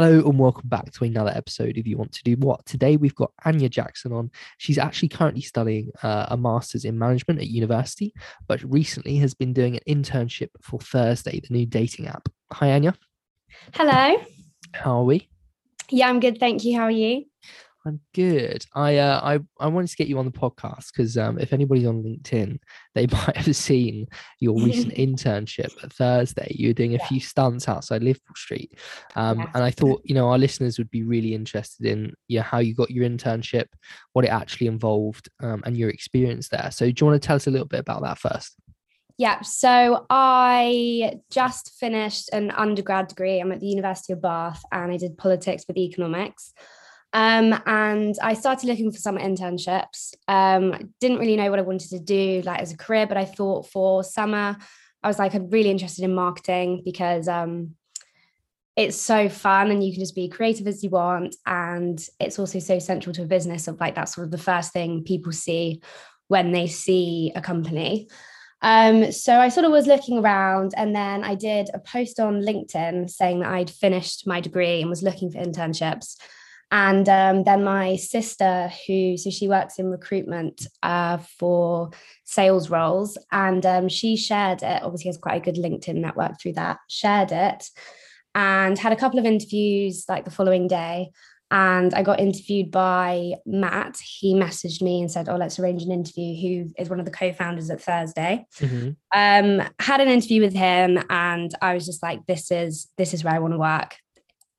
Hello and welcome back to another episode of You Want to Do What. Today we've got Anya Jackson on. She's actually currently studying uh, a master's in management at university, but recently has been doing an internship for Thursday, the new dating app. Hi, Anya. Hello. How are we? Yeah, I'm good. Thank you. How are you? I'm good. I uh, I I wanted to get you on the podcast because um, if anybody's on LinkedIn, they might have seen your recent internship at Thursday. You were doing a Yeah. few stunts outside Liverpool Street, um, Yes. and I thought you know our listeners would be really interested in yeah how you got your internship, what it actually involved, um, and your experience there. So do you want to tell us a little bit about that first? Yeah. So I just finished an undergrad degree. I'm at the University of Bath and I did politics with economics. Um, and I started looking for summer internships. Um, didn't really know what I wanted to do like as a career, but I thought for summer, I was like, I'm really interested in marketing because um it's so fun and you can just be creative as you want. And it's also so central to a business of like that's sort of the first thing people see when they see a company. Um, so I sort of was looking around and then I did a post on LinkedIn saying that I'd finished my degree and was looking for internships. And um, then my sister, who so she works in recruitment uh, for sales roles, and um, she shared it. Obviously, has quite a good LinkedIn network through that. Shared it, and had a couple of interviews like the following day. And I got interviewed by Matt. He messaged me and said, "Oh, let's arrange an interview." Who is one of the co-founders at Thursday? um had an interview with him and i was just like this is this is where i want to work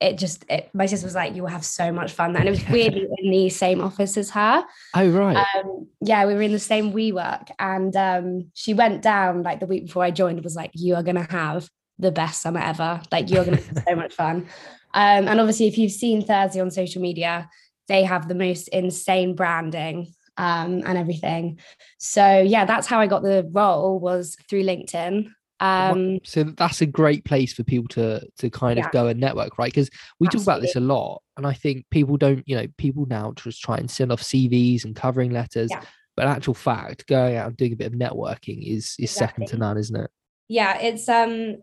it just it, my sister was like you will have so much fun. And it was weirdly in the same office as her. Oh right, um yeah we were in the same WeWork and um she went down like the week before i joined was like you are gonna have the best summer ever. Like you're gonna have so much fun. Um and obviously if you've seen thursday on social media they have the most insane branding um and everything. So yeah that's how i got the role was through linkedin um so that's a great place for people to to kind Yeah. of go and network right because we talk about this a lot and i think people don't you know people now just try and send off cvs and covering letters Yeah. but in actual fact going out and doing a bit of networking is is second to none isn't it yeah it's um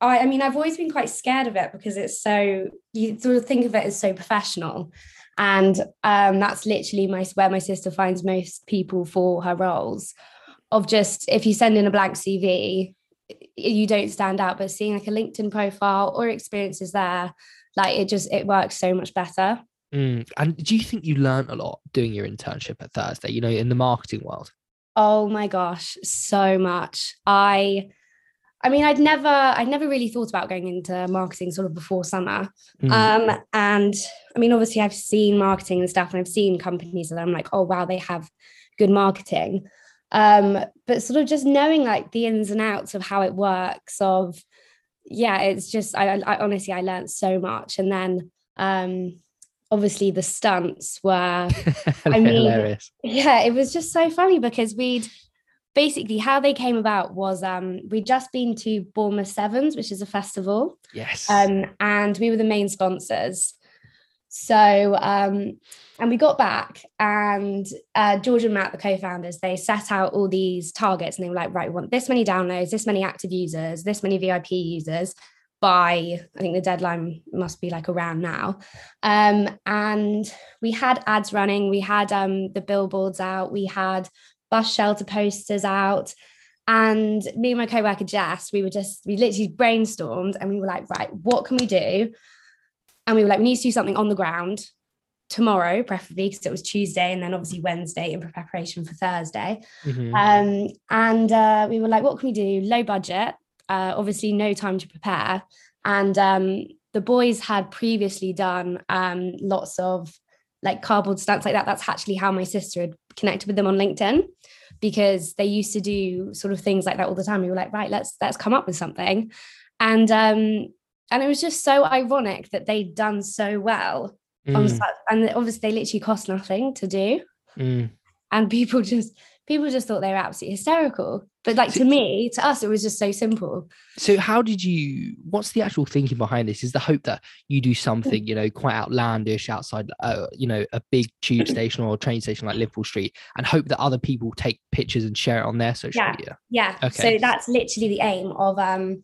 I, I mean i've always been quite scared of it because it's so you sort of think of it as so professional and um that's literally my where my sister finds most people for her roles of just if you send in a blank cv you don't stand out but seeing like a linkedin profile or experiences there like it just it works so much better Mm. and do you think you learned a lot doing your internship at thursday you know in the marketing world Oh my gosh, so much. I I mean, I'd never I'd never really thought about going into marketing sort of before summer. Mm. Um and I mean obviously I've seen marketing and stuff and I've seen companies that I'm like, "Oh wow, they have good marketing." Um but sort of just knowing like the ins and outs of how it works of yeah, it's just I, I honestly I learned so much. And then um obviously the stunts were I mean, hilarious. yeah it was just so funny because we'd basically how they came about was um we'd just been to Bournemouth Sevens which is a festival. Yes. Um and we were the main sponsors so um and we got back and uh George and Matt the co-founders they set out all these targets and they were like right we want this many downloads this many active users this many VIP users by I think the deadline must be like around now. Um and we had ads running we had um the billboards out we had bus shelter posters out. And me and my co-worker Jess we were just we literally brainstormed and we were like right what can we do and we were like we need to do something on the ground tomorrow preferably because it was Tuesday and then obviously Wednesday in preparation for Thursday Mhm. um, and uh, we were like, what can we do? Low budget, uh, obviously no time to prepare. And um, the boys had previously done um, lots of like cardboard stunts like that. That's actually how my sister had connected with them on LinkedIn because they used to do sort of things like that all the time. We were like, right, let's let's come up with something. And um, and it was just so ironic that they'd done so well on Mm, such, and obviously they literally cost nothing to do mm. and people just people just thought they were absolutely hysterical but like So- to me to us it was just so simple So how did you what's the actual thinking behind this? Is the hope that you do something, you know, quite outlandish outside uh, you know, a big tube station or a train station like Liverpool Street and hope that other people take pictures and share it on their social Yeah. media? yeah Okay. so that's literally the aim of um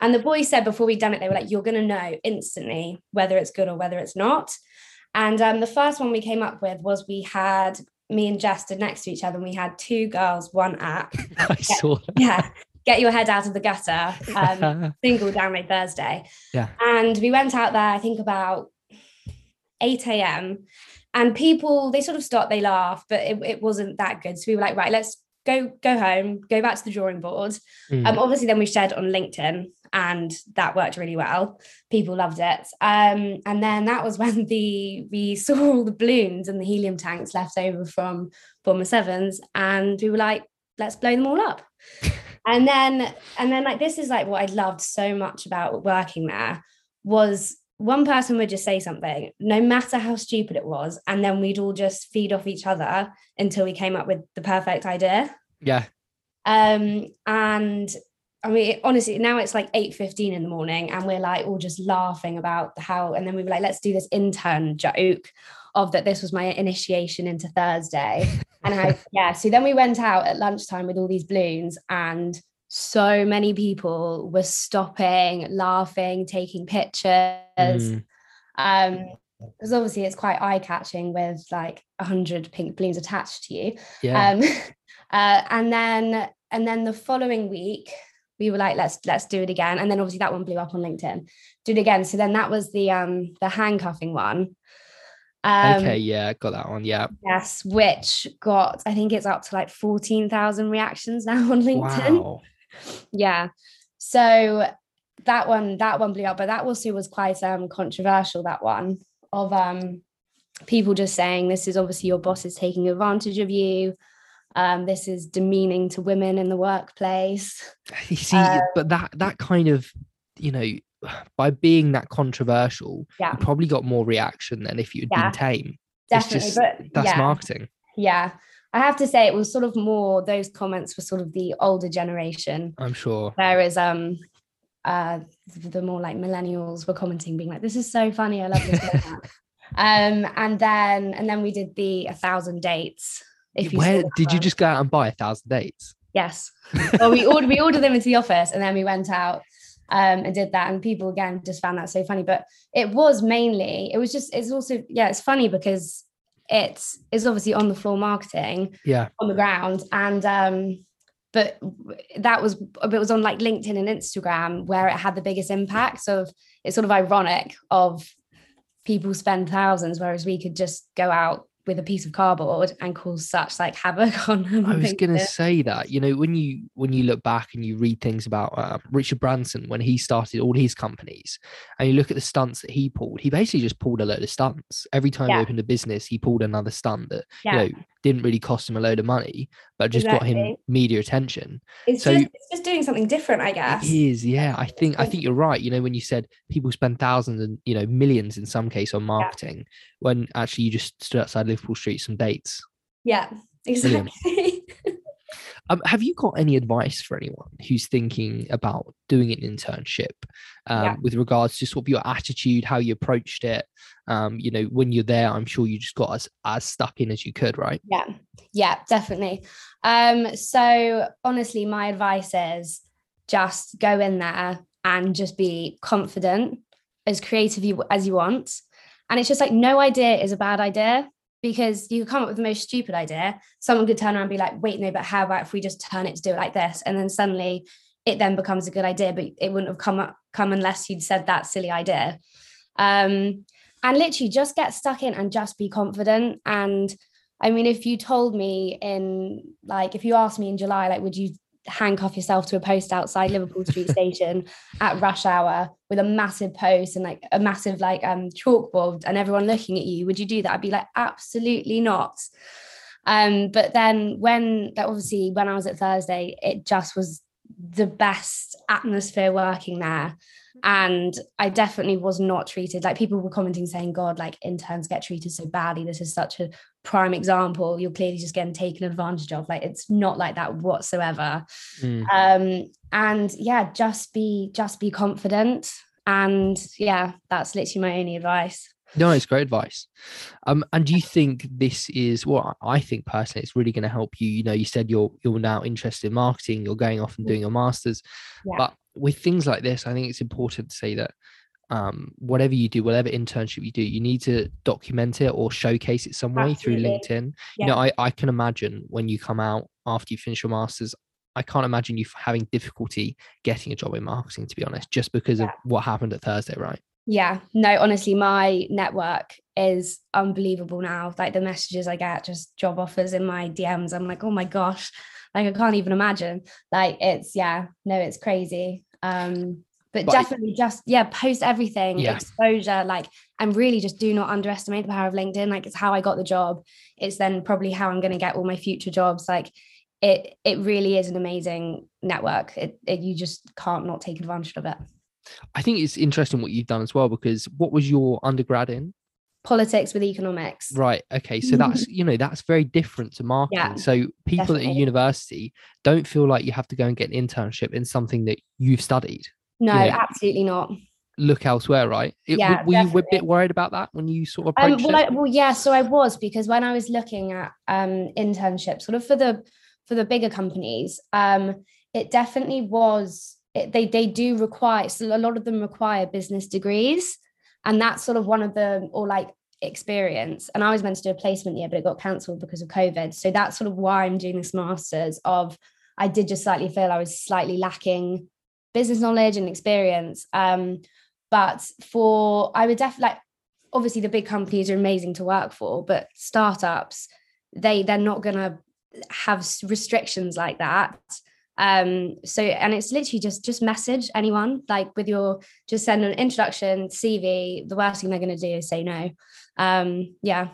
And the boys said before we'd done it, they were like, you're going to know instantly whether it's good or whether it's not. And um, the first one we came up with was we had me and Jess stood next to each other and we had two girls, one app. I saw that. Yeah. Get your head out of the gutter. Um, single download Thursday. Yeah. And we went out there, I think about 8 a.m. And people, they sort of stopped, they laughed, but it, it wasn't that good. So we were like, right, let's go go home, go back to the drawing board. Mm. Um, obviously, then we shared on LinkedIn, and that worked really well. People loved it. Um, and then that was when the we saw all the balloons and the helium tanks left over from Bournemouth Sevens, and we were like, let's blow them all up. and then and then like this is like what I loved so much about working there was one person would just say something, no matter how stupid it was, and then we'd all just feed off each other until we came up with the perfect idea. yeah. Um, and I mean, honestly, now it's like 8:15 in the morning, and we're like all just laughing about how, and then we were like, let's do this intern joke of that this was my initiation into Thursday. and I yeah, so then we went out at lunchtime with all these balloons and so many people were stopping, laughing, taking pictures. Mm. Um, because obviously it's quite eye-catching with like a hundred pink balloons attached to you. Yeah. Um, uh, and then and then the following week we were like, let's let's do it again. And then obviously that one blew up on LinkedIn. Do it again. So then that was the um the handcuffing one. Um, okay. Yeah. Got that one. Yeah. Yes, which got I think it's up to like fourteen thousand reactions now on LinkedIn Wow. yeah so that one that one blew up but that also was quite um controversial that one of um people just saying this is obviously your boss is taking advantage of you um this is demeaning to women in the workplace You see, Uh, but that that kind of, you know, by being that controversial, Yeah. you probably got more reaction than if you'd Yeah, been tame. definitely it's just but that's yeah marketing. yeah i have to say it was sort of more those comments were sort of the older generation I'm sure. whereas um uh the more like millennials were commenting being like this is so funny i love this um and then and then we did the a thousand dates if you Where did you just go out and buy a thousand dates? yes. Well we ordered we ordered them into the office and then we went out um and did that. And people again just found that so funny. But it was mainly it was just it's also yeah it's funny because it's it's obviously on the floor marketing Yeah. on the ground. And um but that was it was on like linkedin and instagram where it had the biggest impact. So it's sort of ironic of people spend thousands whereas we could just go out with a piece of cardboard and cause such like havoc on I was gonna say that. You know, when you when you look back and you read things about uh, Richard Branson when he started all his companies, and you look at the stunts that he pulled, he basically just pulled a load of stunts. Every time Yeah. he opened a business, he pulled another stunt that yeah you know didn't really cost him a load of money, but just got him media attention. it's so- just it's just doing something different i guess It is, yeah. I think I think you're right. You know, when you said people spend thousands and you know millions in some case on marketing, when actually you just stood outside Liverpool Street some dates. yeah exactly Um, have you got any advice for anyone who's thinking about doing an internship um, Yeah. with regards to sort of your attitude, how you approached it? Um, you know, when you're there, I'm sure you just got as as stuck in as you could, right? yeah yeah definitely um so honestly my advice is just go in there and just be confident as creative as you want and it's just like no idea is a bad idea because you come up with the most stupid idea. Someone could turn around and be like wait no but how about if we just turn it to do it like this? And then suddenly it then becomes a good idea but it wouldn't have come up come unless you'd said that silly idea. Um and literally just get stuck in and just be confident. And I mean, if you told me in like, if you asked me in July, like, would you handcuff yourself to a post outside Liverpool Street Station at rush hour with a massive post and like a massive like um chalkboard and everyone looking at you? Would you do that? I'd be like, absolutely not. Um, but then when that obviously when I was at Thursday, it just was the best atmosphere working there. And I definitely was not treated like people were commenting saying, God, like interns get treated so badly. This is such a prime example. You're clearly just getting taken advantage of. Like it's not like that whatsoever. Mm. Um, and yeah, just be just be confident. And yeah, that's literally my only advice. No, it's great advice. Um, and do you think this is well? I think personally, it's really going to help you. You know, you said you're you're now interested in marketing. You're going off and doing your masters, Yeah. but with things like this, I think it's important to say that um, whatever you do, whatever internship you do, you need to document it or showcase it some way through LinkedIn. Yeah. You know, I I can imagine when you come out after you finish your masters. I can't imagine you having difficulty getting a job in marketing, to be honest, just because of what happened at Thursday, right? Yeah, no, honestly, my network is unbelievable now. Like the messages I get, just job offers in my DMs. I'm like, oh my gosh, like I can't even imagine. Like it's yeah, no, it's crazy. Um, but, But- definitely just yeah, post everything, Yeah. exposure, like, and really just do not underestimate the power of LinkedIn. Like it's how I got the job. It's then probably how I'm going to get all my future jobs. Like it, it really is an amazing network. It, it you just can't not take advantage of it. I think it's interesting what you've done as well because what was your undergrad in? Politics with economics. Right. Okay. So that's you know that's very different to marketing. Yeah, so people at a university don't feel like you have to go and get an internship in something that you've studied. No, Yeah. absolutely not. Look elsewhere, right? It- Yeah, were you a bit worried about that when you sort of Um, well, I, well, yeah. So I was because when I was looking at um, internships, sort of for the for the bigger companies, um, it definitely was. It, they they do require. So a lot of them require business degrees, and that's sort of one of the or like experience. And I was meant to do a placement year, but it got cancelled because of COVID. So that's sort of why I'm doing this masters. Of I did just slightly feel I was slightly lacking business knowledge and experience. Um, but for I would definitely like obviously the big companies are amazing to work for but startups they they're not going to have restrictions like that um so and it's literally just just message anyone like with your just send an introduction cv the worst thing they're going to do is say no um yeah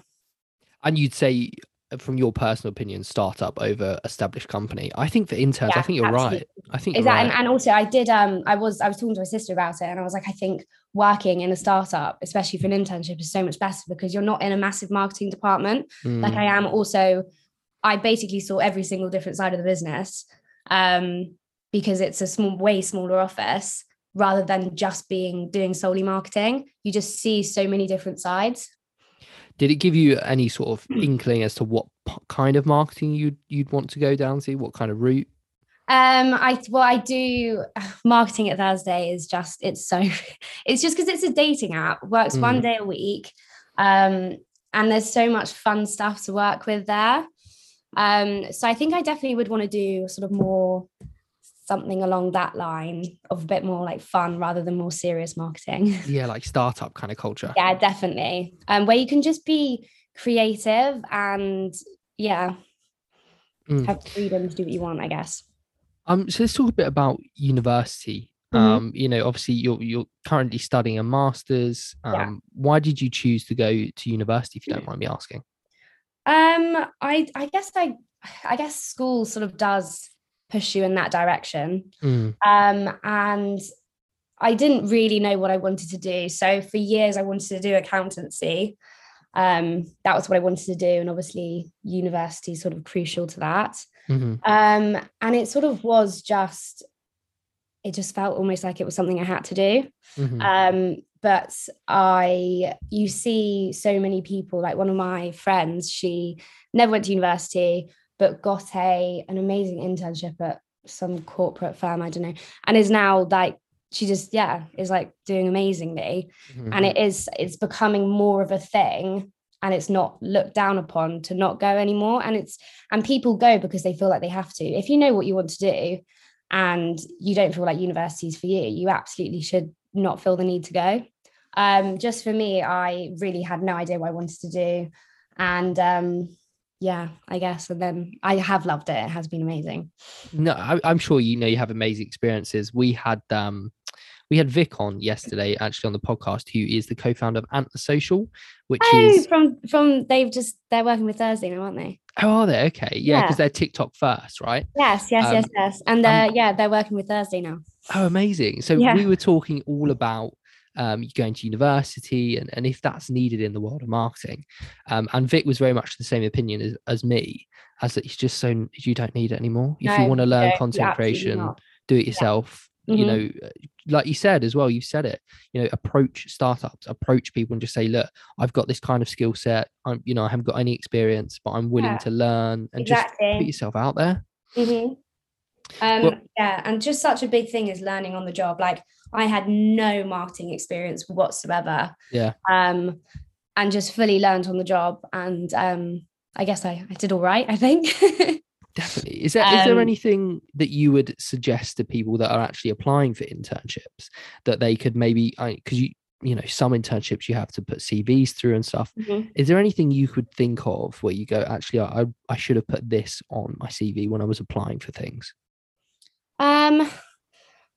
And you'd say, from your personal opinion, startup over established company. I think for interns, I think you're right. I think exactly right. and, and also i did um i was i was talking to my sister about it and i was like i think working in a startup especially for an internship is so much better because you're not in a massive marketing department like Mm. I am also I basically saw every single different side of the business um because it's a small way smaller office rather than just being doing solely marketing you just see so many different sides Did it give you any sort of Hmm. inkling as to what p- kind of marketing you'd you'd want to go down to? What kind of route? um I well I do marketing at Thursday is just it's so it's just because it's a dating app works one Mm. day a week um and there's so much fun stuff to work with there um so I think I definitely would want to do sort of more something along that line of a bit more like fun rather than more serious marketing Yeah, like startup kind of culture. yeah definitely um where you can just be creative and yeah Mm. have freedom to do what you want I guess Um, so let's talk a bit about university. Mhm. Um, you know, obviously you're you're currently studying a master's. Um, Yeah. why did you choose to go to university, if you don't mind me asking? Um, I I guess I I guess school sort of does push you in that direction. Mm, Um, and I didn't really know what I wanted to do. So for years I wanted to do accountancy. Um, that was what I wanted to do, and obviously university is sort of crucial to that. mhm. Um, and it sort of was just it just felt almost like it was something I had to do. Mhm. Um, but I, you see so many people, like one of my friends, she never went to university, but got a an amazing internship at some corporate firm, I don't know, and is now like she just yeah is like doing amazingly, Mhm. and it is it's becoming more of a thing. And it's not looked down upon to not go anymore. And it's and people go because they feel like they have to. If you know what you want to do, and you don't feel like university's for you, you absolutely should not feel the need to go. Um, just for me, I really had no idea what I wanted to do. And um, yeah, I guess. And then I have loved it. It has been amazing. No, I, I'm sure you know you have amazing experiences. We had um, we had Vic on yesterday, actually on the podcast, who is the co-founder of Antler Social, which Oh, is from from they've just they're working with Thursday now, aren't they? oh, are they okay? Yeah, because Yeah. they're TikTok first, right? Yes, yes, Um, yes, yes. And uh, yeah, they're working with Thursday now. Oh, amazing. So Yeah. we were talking all about um, you going to university and, and if that's needed in the world of marketing. Um, and Vic was very much the same opinion as, as me, as that it's just so you don't need it anymore. If you want to learn don't. Content creation, not. do it yourself. You Mhm. know, uh, like you said as well, you've said it. You know, approach startups, approach people, and just say, look, I've got this kind of skill set. I'm, you know, I haven't got any experience, but I'm willing Yeah. to learn and Exactly. just put yourself out there. hmm Um, Well- yeah, and just such a big thing is learning on the job. Like I had no marketing experience whatsoever. Yeah. Um, and just fully learned on the job. And um, I guess I, I did all right, I think. Definitely. Is there Um, anything that you would suggest to people that are actually applying for internships that they could maybe because you you know some internships you have to put CVs through and stuff. Mhm. Is there anything you could think of where you go actually I I should have put this on my CV when I was applying for things? Um,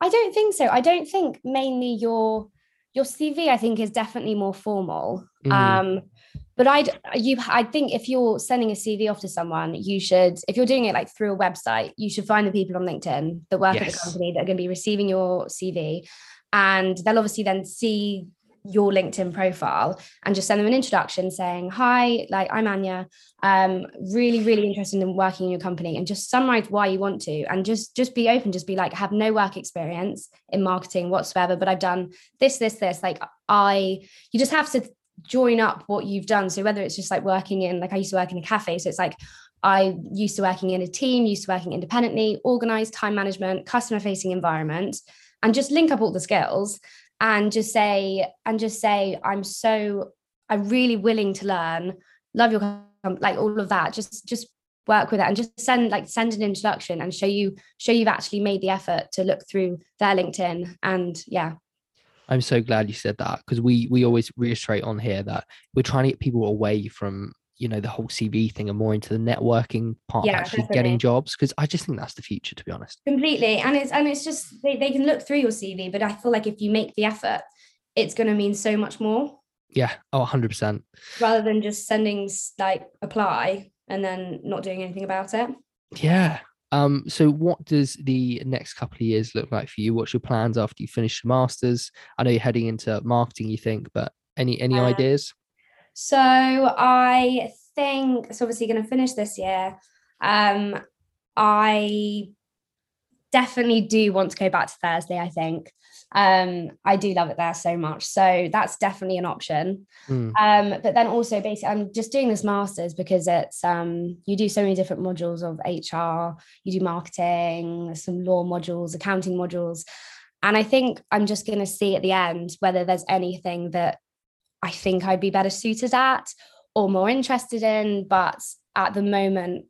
I don't think so. I don't think mainly your your CV. I think is definitely more formal. Mhm. Um, but I'd you I think if you're sending a CV off to someone, you should if you're doing it like through a website, you should find the people on LinkedIn that work at the company that are going to be receiving your CV, and they'll obviously then see your LinkedIn profile and just send them an introduction saying, Hi, like I'm Anya. Um, really, really interested in working in your company and just summarize why you want to and just just be open, just be like, have no work experience in marketing whatsoever, but I've done this, this, this. Like I you just have to join up what you've done. So whether it's just like working in, like I used to work in a cafe. So it's like I used to working in a team, used to working independently, organized time management, customer facing environment, and just link up all the skills and just say, and just say, I'm so, I'm really willing to learn, love your, like all of that. Just, just work with it and just send like send an introduction and show you show you've actually made the effort to look through their linkedin and yeah I'm so glad you said that because we we always reiterate on here that we're trying to get people away from you know the whole CV thing and more into the networking part Yeah, actually definitely. getting jobs because I just think that's the future to be honest. completely and it's and it's just they, they can look through your cv but i feel like if you make the effort it's going to mean so much more Yeah, oh 100%. rather than just sending like apply and then not doing anything about it Yeah. Um so what does the next couple of years look like for you? What's your plans after you finish your masters? I know you're heading into marketing you think, but any any Um, ideas? So i think it's obviously going to finish this year um i definitely do want to go back to thursday i think. Um i do love it there so much so that's definitely an option. Mm, um but then also basically i'm just doing this masters because it's um you do so many different modules of hr you do marketing some law modules accounting modules and i think i'm just going to see at the end whether there's anything that i think i'd be better suited at or more interested in but at the moment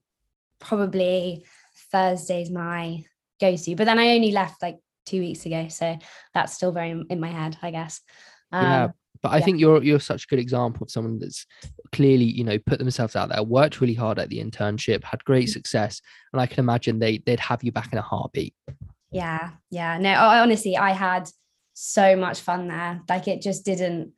probably thursday's my go-to but then i only left like two weeks ago so that's still very in my head i guess yeah. Um, But I yeah. think you're you're such a good example of someone that's clearly, you know, put themselves out there, worked really hard at the internship, had great Mm. success, and I can imagine they they'd have you back in a heartbeat. Yeah, yeah. No, I, honestly, I had so much fun there. Like it just didn't.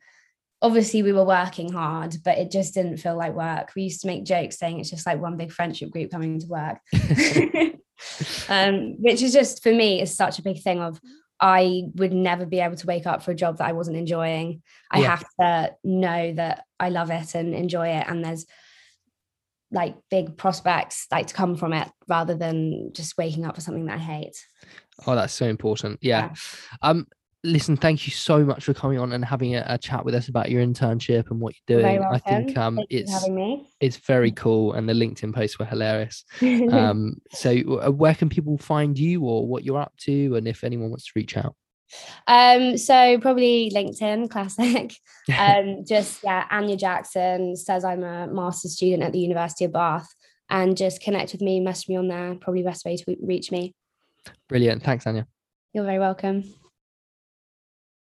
Obviously, we were working hard, but it just didn't feel like work. We used to make jokes saying it's just like one big friendship group coming to work, um, which is just for me is such a big thing. Of I would never be able to wake up for a job that I wasn't enjoying. I Yeah. have to know that I love it and enjoy it, and there's like big prospects like to come from it rather than just waking up for something that I hate. Oh, that's so important. Yeah. Um, listen, thank you so much for coming on and having a, a chat with us about your internship and what you're doing. I think um it's me. it's very cool and the LinkedIn posts were hilarious. Um, so uh, where can people find you or what you're up to and if anyone wants to reach out? um, so probably LinkedIn, classic. Um, just yeah, Anya Jackson says I'm a master's student at the University of Bath, and just connect with me, message me on there. Probably best way to reach me. Brilliant. Thanks, Anya. You're very welcome.